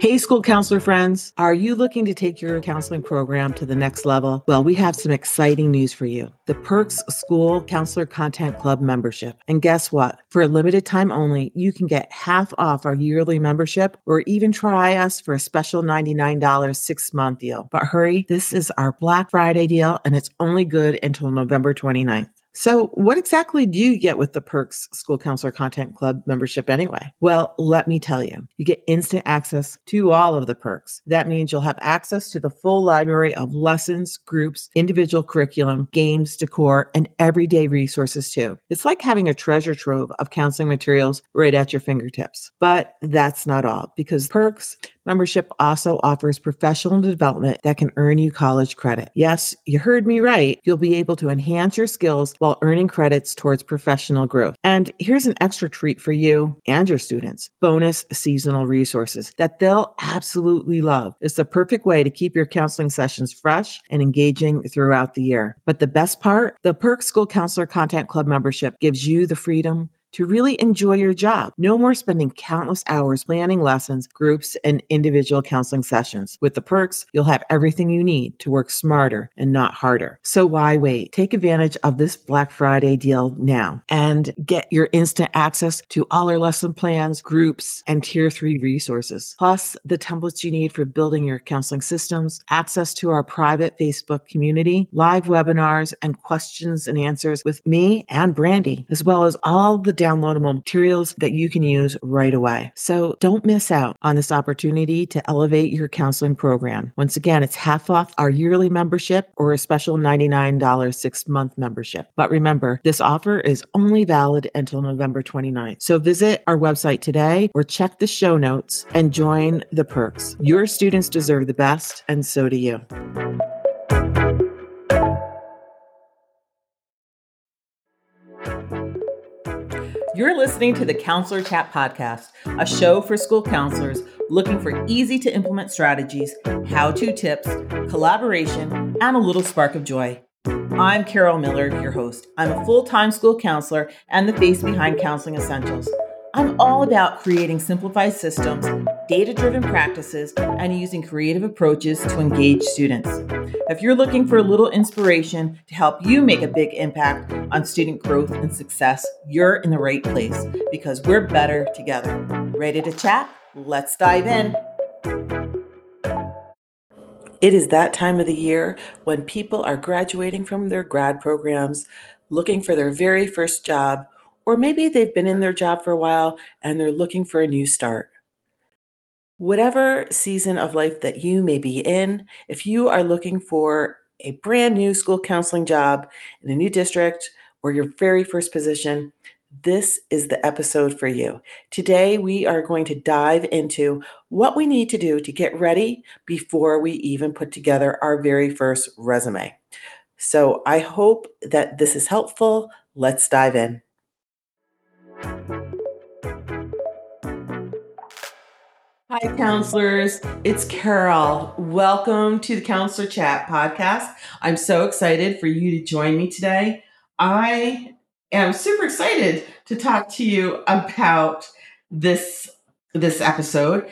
Hey, school counselor friends, are you looking to take your counseling program to the next level? Well, we have some exciting news for you the Perks School Counselor Content Club membership. And guess what? For a limited time only, you can get half off our yearly membership or even try us for a special $99 six month deal. But hurry, this is our Black Friday deal and it's only good until November 29th. So, what exactly do you get with the Perks School Counselor Content Club membership anyway? Well, let me tell you. You get instant access to all of the perks. That means you'll have access to the full library of lessons, groups, individual curriculum, games, decor, and everyday resources too. It's like having a treasure trove of counseling materials right at your fingertips. But that's not all because Perks membership also offers professional development that can earn you college credit. Yes, you heard me right. You'll be able to enhance your skills while earning credits towards professional growth. And here's an extra treat for you and your students bonus seasonal resources that they'll absolutely love. It's the perfect way to keep your counseling sessions fresh and engaging throughout the year. But the best part the Perk School Counselor Content Club membership gives you the freedom to really enjoy your job. No more spending countless hours planning lessons, groups, and individual counseling sessions. With the perks, you'll have everything you need to work smarter and not harder. So why wait? Take advantage of this Black Friday deal now and get your instant access to all our lesson plans, groups, and tier three resources, plus the templates you need for building your counseling systems, access to our private Facebook community, live webinars, and questions and answers with me and Brandy, as well as all the downloadable materials that you can use right away. So don't miss out on this opportunity to elevate your counseling program. Once again, it's half off our yearly membership or a special $99 six month membership. But remember, this offer is only valid until November 29th. So visit our website today or check the show notes and join the perks. Your students deserve the best, and so do you. You're listening to the Counselor Chat Podcast, a show for school counselors looking for easy to implement strategies, how to tips, collaboration, and a little spark of joy. I'm Carol Miller, your host. I'm a full time school counselor and the face behind Counseling Essentials. I'm all about creating simplified systems, data driven practices, and using creative approaches to engage students. If you're looking for a little inspiration to help you make a big impact on student growth and success, you're in the right place because we're better together. Ready to chat? Let's dive in. It is that time of the year when people are graduating from their grad programs, looking for their very first job or maybe they've been in their job for a while and they're looking for a new start. Whatever season of life that you may be in, if you are looking for a brand new school counseling job in a new district or your very first position, this is the episode for you. Today, we are going to dive into what we need to do to get ready before we even put together our very first resume. So, I hope that this is helpful. Let's dive in. Hi, counselors. It's Carol. Welcome to the Counselor Chat podcast. I'm so excited for you to join me today. I am super excited to talk to you about this this episode.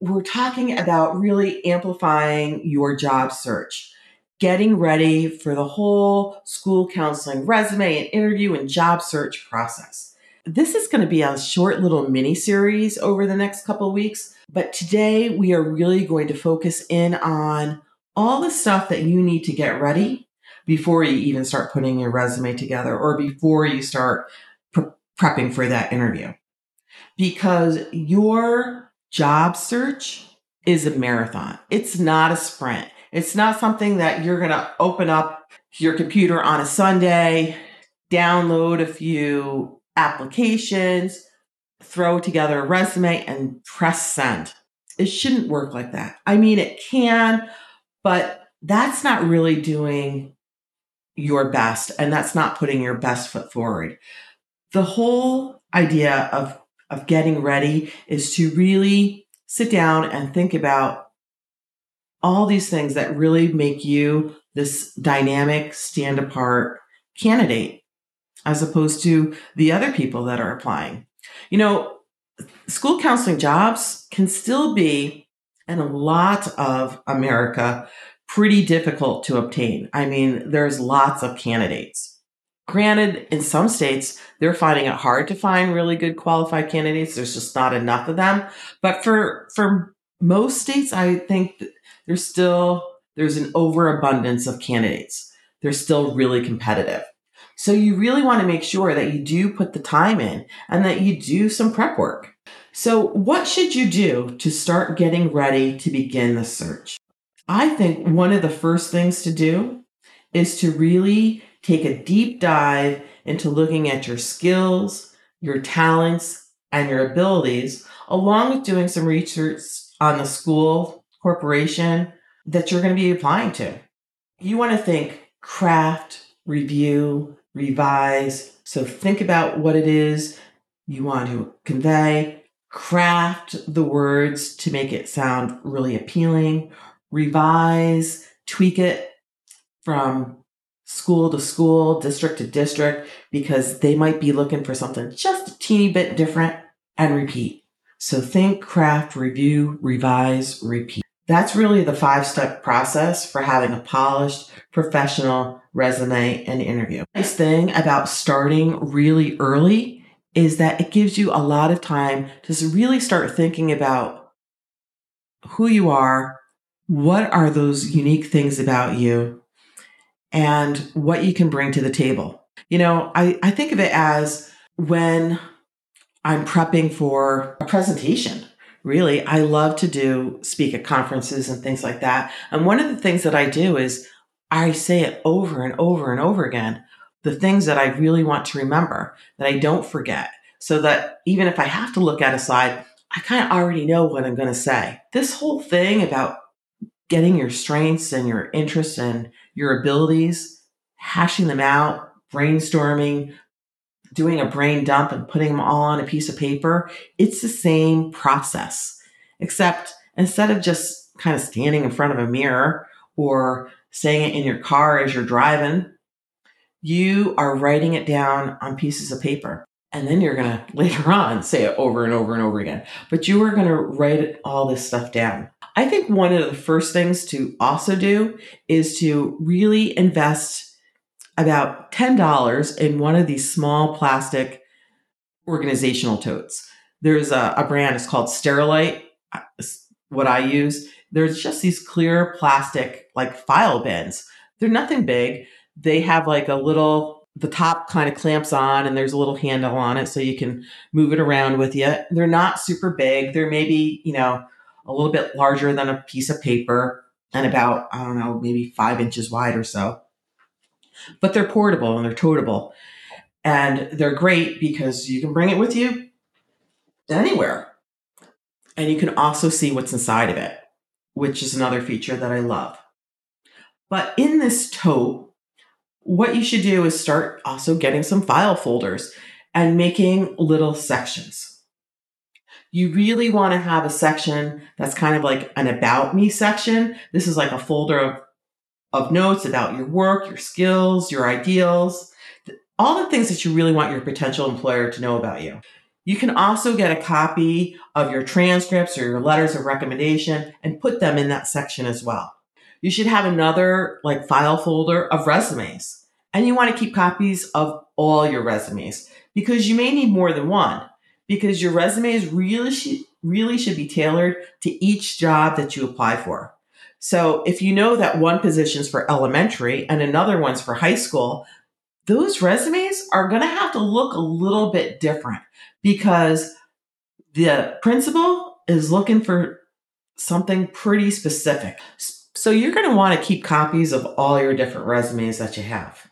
We're talking about really amplifying your job search, getting ready for the whole school counseling resume and interview and job search process. This is going to be a short little mini series over the next couple weeks, but today we are really going to focus in on all the stuff that you need to get ready before you even start putting your resume together or before you start pre- prepping for that interview. Because your job search is a marathon. It's not a sprint. It's not something that you're going to open up your computer on a Sunday, download a few applications, throw together a resume, and press send. It shouldn't work like that. I mean, it can, but that's not really doing your best, and that's not putting your best foot forward. The whole idea of, of getting ready is to really sit down and think about all these things that really make you this dynamic, stand apart candidate as opposed to the other people that are applying. You know, school counseling jobs can still be in a lot of America pretty difficult to obtain. I mean, there's lots of candidates. Granted, in some states, they're finding it hard to find really good qualified candidates. There's just not enough of them. But for, for most states, I think there's still, there's an overabundance of candidates. They're still really competitive. So you really want to make sure that you do put the time in and that you do some prep work. So what should you do to start getting ready to begin the search? I think one of the first things to do is to really take a deep dive into looking at your skills, your talents, and your abilities, along with doing some research on the school, corporation that you're going to be applying to. You want to think craft, review, revise. So think about what it is you want to convey, craft the words to make it sound really appealing, revise, tweak it from school to school, district to district, because they might be looking for something just a teeny bit different and repeat. So think, craft, review, revise, repeat. That's really the five step process for having a polished, professional resume and interview. Nice thing about starting really early is that it gives you a lot of time to really start thinking about who you are, what are those unique things about you, and what you can bring to the table. You know, I, I think of it as when I'm prepping for a presentation. Really, I love to do speak at conferences and things like that. And one of the things that I do is I say it over and over and over again the things that I really want to remember that I don't forget so that even if I have to look at a slide, I kind of already know what I'm going to say. This whole thing about getting your strengths and your interests and your abilities, hashing them out, brainstorming, doing a brain dump and putting them all on a piece of paper, it's the same process. Except instead of just kind of standing in front of a mirror or saying it in your car as you're driving, you are writing it down on pieces of paper. And then you're going to later on say it over and over and over again. But you are going to write all this stuff down. I think one of the first things to also do is to really invest about $10 in one of these small plastic organizational totes. There's a, a brand, it's called Sterilite, uh, what I use. There's just these clear plastic like file bins. They're nothing big. They have like a little, the top kind of clamps on and there's a little handle on it so you can move it around with you. They're not super big. They're maybe, you know, a little bit larger than a piece of paper and about, I don't know, maybe five inches wide or so but they're portable and they're totable. And they're great because you can bring it with you anywhere. And you can also see what's inside of it, which is another feature that I love. But in this tote, what you should do is start also getting some file folders and making little sections. You really want to have a section that's kind of like an about me section. This is like a folder of of notes about your work, your skills, your ideals, all the things that you really want your potential employer to know about you. You can also get a copy of your transcripts or your letters of recommendation and put them in that section as well. You should have another like file folder of resumes. And you want to keep copies of all your resumes because you may need more than one because your resumes really should, really should be tailored to each job that you apply for. So if you know that one position's for elementary and another one's for high school, those resumes are going to have to look a little bit different because the principal is looking for something pretty specific. So you're going to want to keep copies of all your different resumes that you have.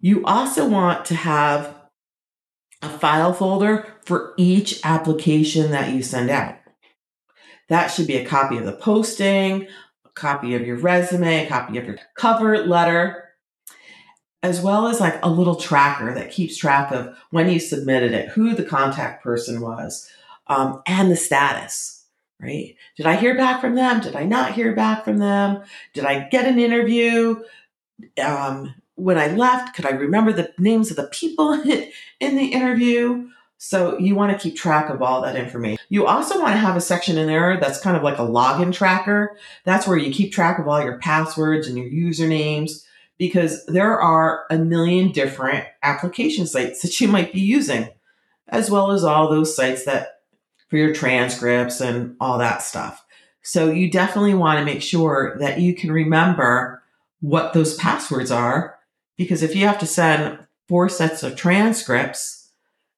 You also want to have a file folder for each application that you send out. That should be a copy of the posting, copy of your resume, a copy of your cover letter, as well as like a little tracker that keeps track of when you submitted it, who the contact person was, um, and the status, right? Did I hear back from them? Did I not hear back from them? Did I get an interview? Um, when I left, could I remember the names of the people in the interview? So you want to keep track of all that information. You also want to have a section in there that's kind of like a login tracker. That's where you keep track of all your passwords and your usernames because there are a million different application sites that you might be using, as well as all those sites that for your transcripts and all that stuff. So you definitely want to make sure that you can remember what those passwords are because if you have to send four sets of transcripts,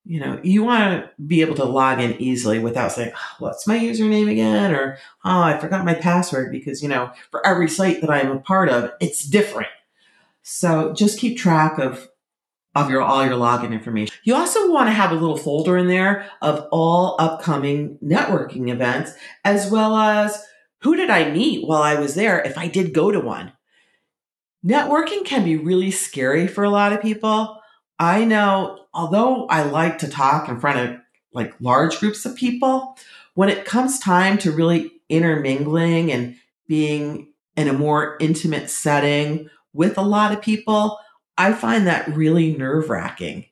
you know, you want to be able to log in easily without saying, oh, what's my username again? Or, oh, I forgot my password because, you know, for every site that I'm a part of, it's different. So just keep track of, of your, all your login information. You also want to have a little folder in there of all upcoming networking events, as well as who did I meet while I was there if I did go to one. Networking can be really scary for a lot of people I know, although I like to talk in front of like large groups of people, when it comes time to really intermingling and being in a more intimate setting with a lot of people, I find that really nerve wracking.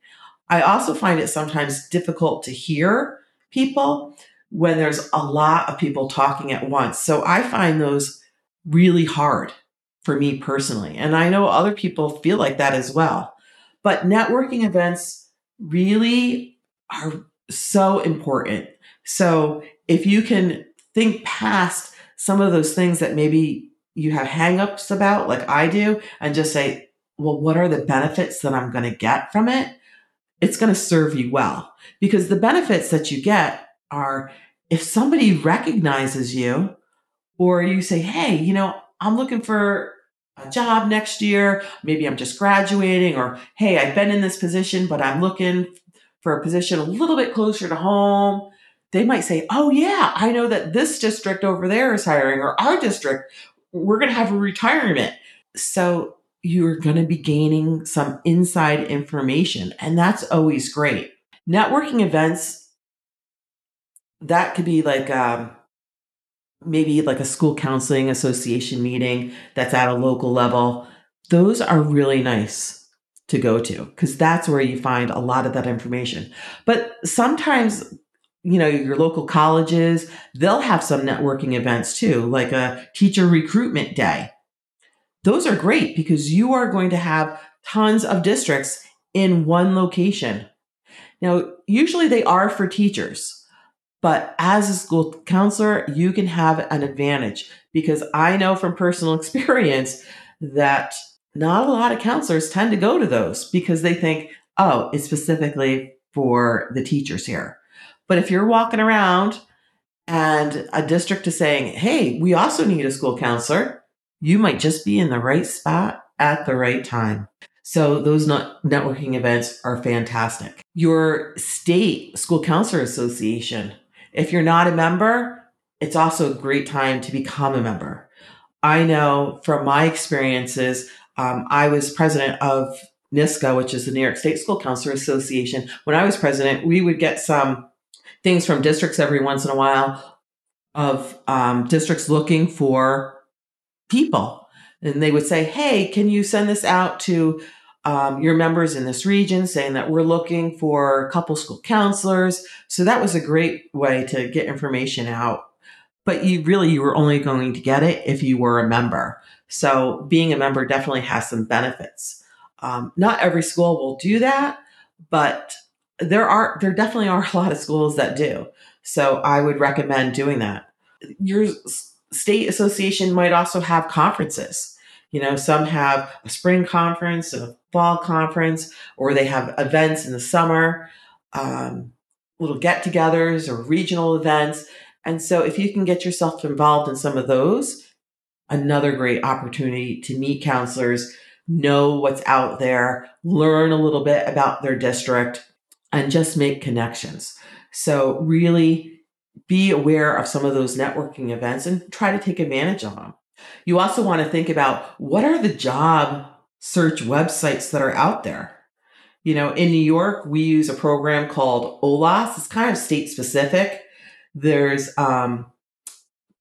I also find it sometimes difficult to hear people when there's a lot of people talking at once. So I find those really hard for me personally. And I know other people feel like that as well. But networking events really are so important. So if you can think past some of those things that maybe you have hangups about, like I do, and just say, well, what are the benefits that I'm going to get from it? It's going to serve you well because the benefits that you get are if somebody recognizes you or you say, hey, you know, I'm looking for a job next year. Maybe I'm just graduating, or hey, I've been in this position, but I'm looking for a position a little bit closer to home. They might say, Oh, yeah, I know that this district over there is hiring, or our district, we're going to have a retirement. So you're going to be gaining some inside information, and that's always great. Networking events, that could be like, um, maybe like a school counseling association meeting that's at a local level, those are really nice to go to because that's where you find a lot of that information. But sometimes, you know, your local colleges, they'll have some networking events too, like a teacher recruitment day. Those are great because you are going to have tons of districts in one location. Now, usually they are for teachers but as a school counselor, you can have an advantage because I know from personal experience that not a lot of counselors tend to go to those because they think, oh, it's specifically for the teachers here. But if you're walking around and a district is saying, hey, we also need a school counselor, you might just be in the right spot at the right time. So those networking events are fantastic. Your state school counselor association if you're not a member, it's also a great time to become a member. I know from my experiences, um, I was president of NYSCA, which is the New York State School Counselor Association. When I was president, we would get some things from districts every once in a while of um, districts looking for people. And they would say, Hey, can you send this out to um, your members in this region saying that we're looking for couple school counselors. So that was a great way to get information out. But you really, you were only going to get it if you were a member. So being a member definitely has some benefits. Um, not every school will do that, but there are, there definitely are a lot of schools that do. So I would recommend doing that. Your state association might also have conferences. You know, some have a spring conference, a fall conference, or they have events in the summer, um, little get togethers or regional events. And so if you can get yourself involved in some of those, another great opportunity to meet counselors, know what's out there, learn a little bit about their district, and just make connections. So really be aware of some of those networking events and try to take advantage of them. You also want to think about what are the job search websites that are out there. You know, in New York, we use a program called OLAS. It's kind of state specific. There's um,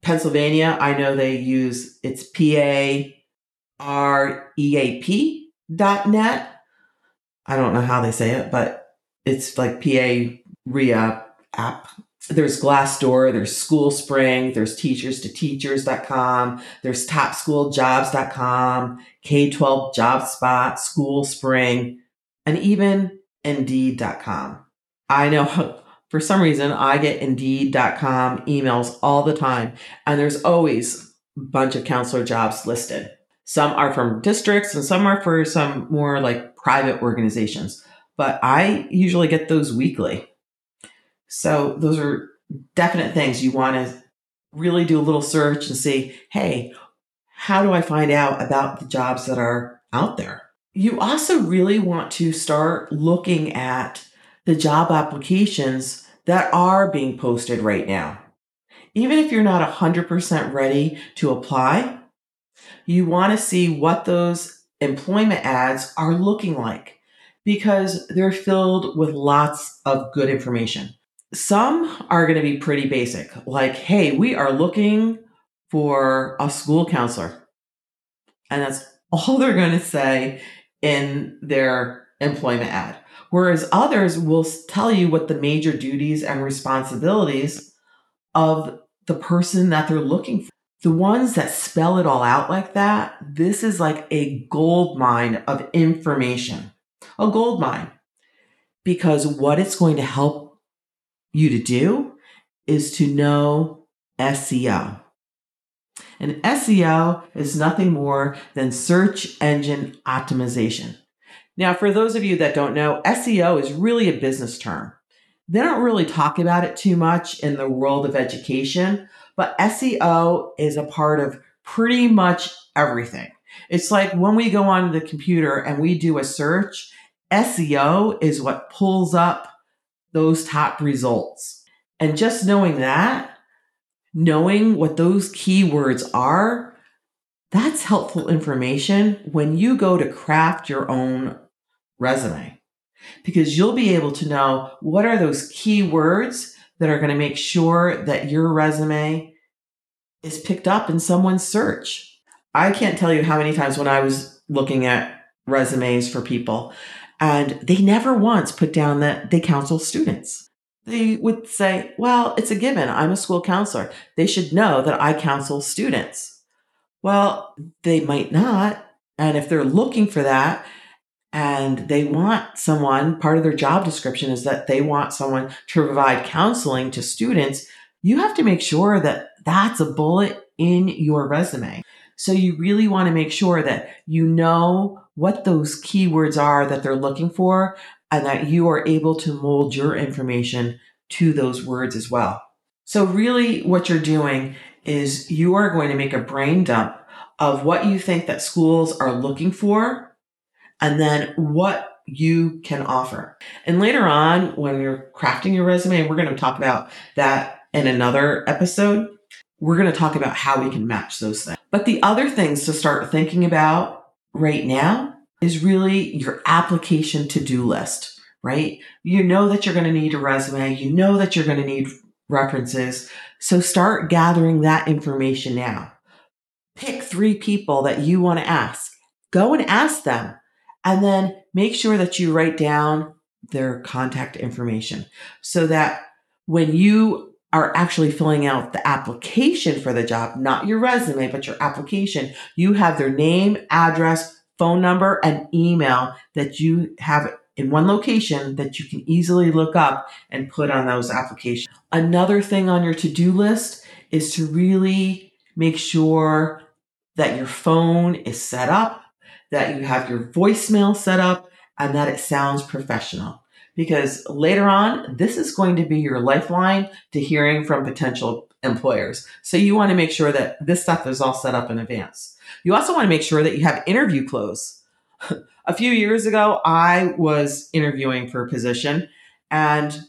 Pennsylvania. I know they use it's P A R E A P dot net. I don't know how they say it, but it's like P A RIA app. There's Glassdoor, there's School Spring, there's teachers to teachers.com, there's topschooljobs.com, K12 JobSpot, School Spring, and even Indeed.com. I know for some reason I get Indeed.com emails all the time, and there's always a bunch of counselor jobs listed. Some are from districts and some are for some more like private organizations, but I usually get those weekly. So those are definite things you want to really do a little search and see, hey, how do I find out about the jobs that are out there? You also really want to start looking at the job applications that are being posted right now. Even if you're not 100% ready to apply, you want to see what those employment ads are looking like because they're filled with lots of good information. Some are going to be pretty basic, like, hey, we are looking for a school counselor. And that's all they're going to say in their employment ad. Whereas others will tell you what the major duties and responsibilities of the person that they're looking for. The ones that spell it all out like that, this is like a gold mine of information. A gold mine. Because what it's going to help you to do is to know SEO. And SEO is nothing more than search engine optimization. Now, for those of you that don't know, SEO is really a business term. They don't really talk about it too much in the world of education, but SEO is a part of pretty much everything. It's like when we go onto the computer and we do a search, SEO is what pulls up those top results. And just knowing that, knowing what those keywords are, that's helpful information when you go to craft your own resume because you'll be able to know what are those key words that are going to make sure that your resume is picked up in someone's search. I can't tell you how many times when I was looking at resumes for people and they never once put down that they counsel students. They would say, well, it's a given. I'm a school counselor. They should know that I counsel students. Well, they might not. And if they're looking for that, and they want someone, part of their job description is that they want someone to provide counseling to students. You have to make sure that that's a bullet in your resume. So you really want to make sure that you know what those keywords are that they're looking for and that you are able to mold your information to those words as well. So really what you're doing is you are going to make a brain dump of what you think that schools are looking for and then what you can offer. And later on, when you're crafting your resume, we're going to talk about that in another episode. We're going to talk about how we can match those things. But the other things to start thinking about right now is really your application to do list, right? You know that you're going to need a resume. You know that you're going to need references. So start gathering that information now. Pick three people that you want to ask. Go and ask them and then make sure that you write down their contact information so that when you are actually filling out the application for the job, not your resume, but your application, you have their name, address, phone number, and email that you have in one location that you can easily look up and put on those applications. Another thing on your to do list is to really make sure that your phone is set up that you have your voicemail set up and that it sounds professional. Because later on, this is going to be your lifeline to hearing from potential employers. So you want to make sure that this stuff is all set up in advance. You also want to make sure that you have interview clothes. a few years ago, I was interviewing for a position and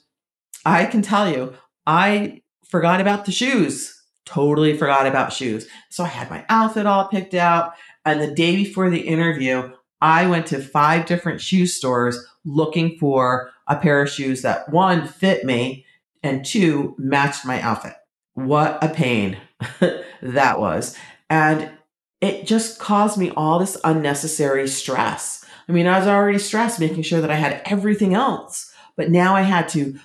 I can tell you, I forgot about the shoes. Totally forgot about shoes. So I had my outfit all picked out and the day before the interview, I went to five different shoe stores looking for a pair of shoes that one fit me and two matched my outfit. What a pain that was. And it just caused me all this unnecessary stress. I mean, I was already stressed making sure that I had everything else, but now I had to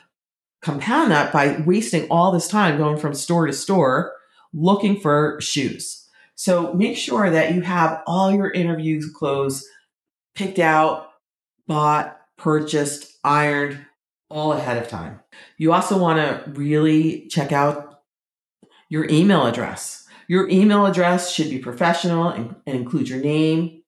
compound that by wasting all this time going from store to store looking for shoes. So make sure that you have all your interview clothes picked out, bought, purchased, ironed all ahead of time. You also want to really check out your email address. Your email address should be professional and, and include your name.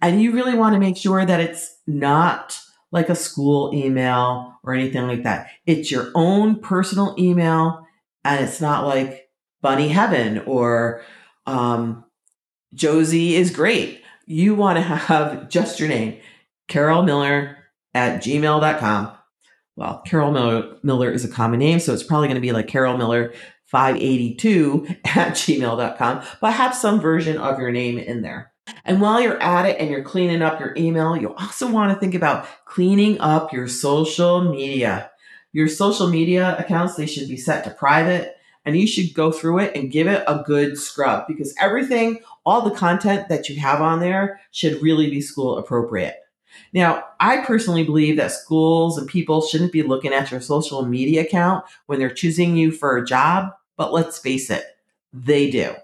And you really want to make sure that it's not like a school email or anything like that. It's your own personal email and it's not like Bunny Heaven or um, Josie is great. You want to have just your name, Carol Miller at gmail.com. Well, Carol Miller, is a common name, so it's probably going to be like Carol Miller 582 at gmail.com, but have some version of your name in there. And while you're at it and you're cleaning up your email, you also want to think about cleaning up your social media. Your social media accounts, they should be set to private and you should go through it and give it a good scrub because everything, all the content that you have on there should really be school appropriate. Now, I personally believe that schools and people shouldn't be looking at your social media account when they're choosing you for a job, but let's face it, they do.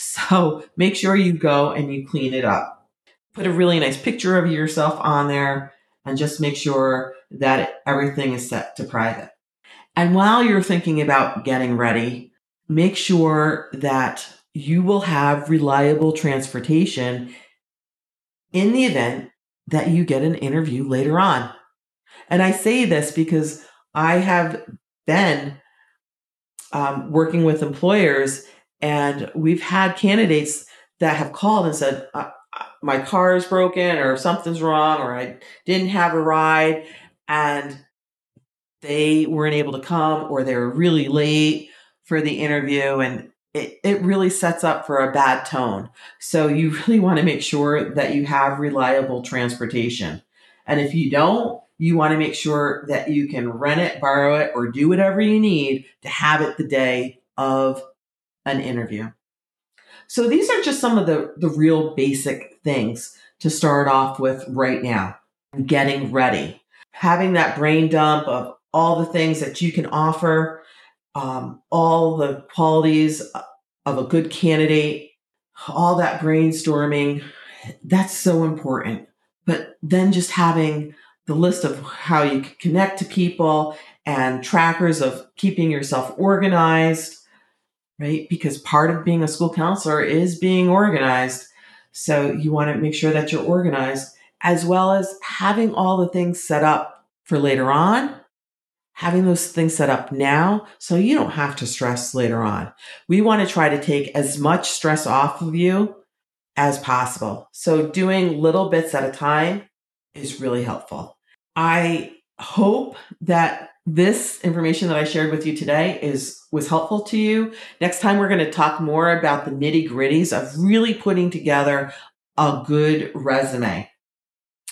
So make sure you go and you clean it up. Put a really nice picture of yourself on there and just make sure that everything is set to private. And while you're thinking about getting ready, make sure that you will have reliable transportation in the event that you get an interview later on. And I say this because I have been um, working with employers and we've had candidates that have called and said, uh, uh, my car is broken or something's wrong or I didn't have a ride. And they weren't able to come or they were really late for the interview. And it, it really sets up for a bad tone. So you really want to make sure that you have reliable transportation. And if you don't, you want to make sure that you can rent it, borrow it, or do whatever you need to have it the day of an interview. So these are just some of the, the real basic things to start off with right now. Getting ready, having that brain dump of all the things that you can offer, um, all the qualities of a good candidate, all that brainstorming. That's so important. But then just having the list of how you can connect to people and trackers of keeping yourself organized right? Because part of being a school counselor is being organized. So you want to make sure that you're organized as well as having all the things set up for later on, having those things set up now so you don't have to stress later on. We want to try to take as much stress off of you as possible. So doing little bits at a time is really helpful. I hope that this information that I shared with you today is was helpful to you. Next time we're going to talk more about the nitty gritties of really putting together a good resume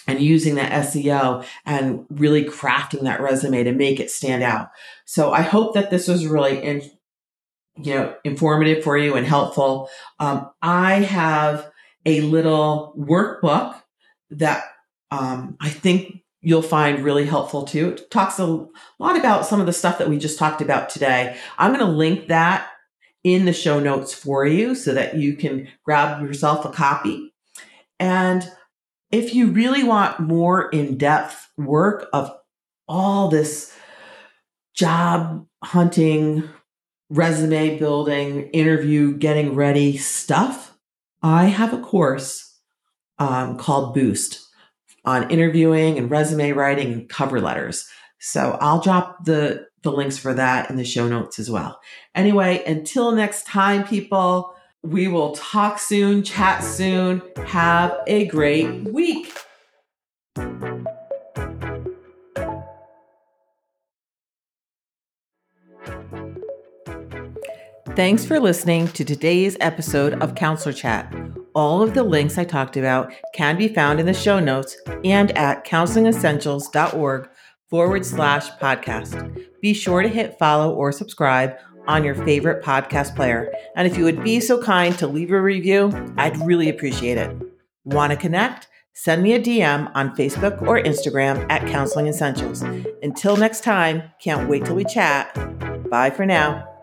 and using that SEO and really crafting that resume to make it stand out. So I hope that this was really in, you know informative for you and helpful. Um, I have a little workbook that um, I think you'll find really helpful too. It talks a lot about some of the stuff that we just talked about today. I'm going to link that in the show notes for you so that you can grab yourself a copy. And if you really want more in depth work of all this job hunting, resume building, interview getting ready stuff, I have a course um, called Boost on interviewing and resume writing and cover letters. So I'll drop the, the links for that in the show notes as well. Anyway, until next time, people, we will talk soon, chat soon. Have a great week. Thanks for listening to today's episode of Counselor Chat. All of the links I talked about can be found in the show notes and at counselingessentials.org forward slash podcast. Be sure to hit follow or subscribe on your favorite podcast player. And if you would be so kind to leave a review, I'd really appreciate it. Want to connect? Send me a DM on Facebook or Instagram at Counseling Essentials. Until next time, can't wait till we chat. Bye for now.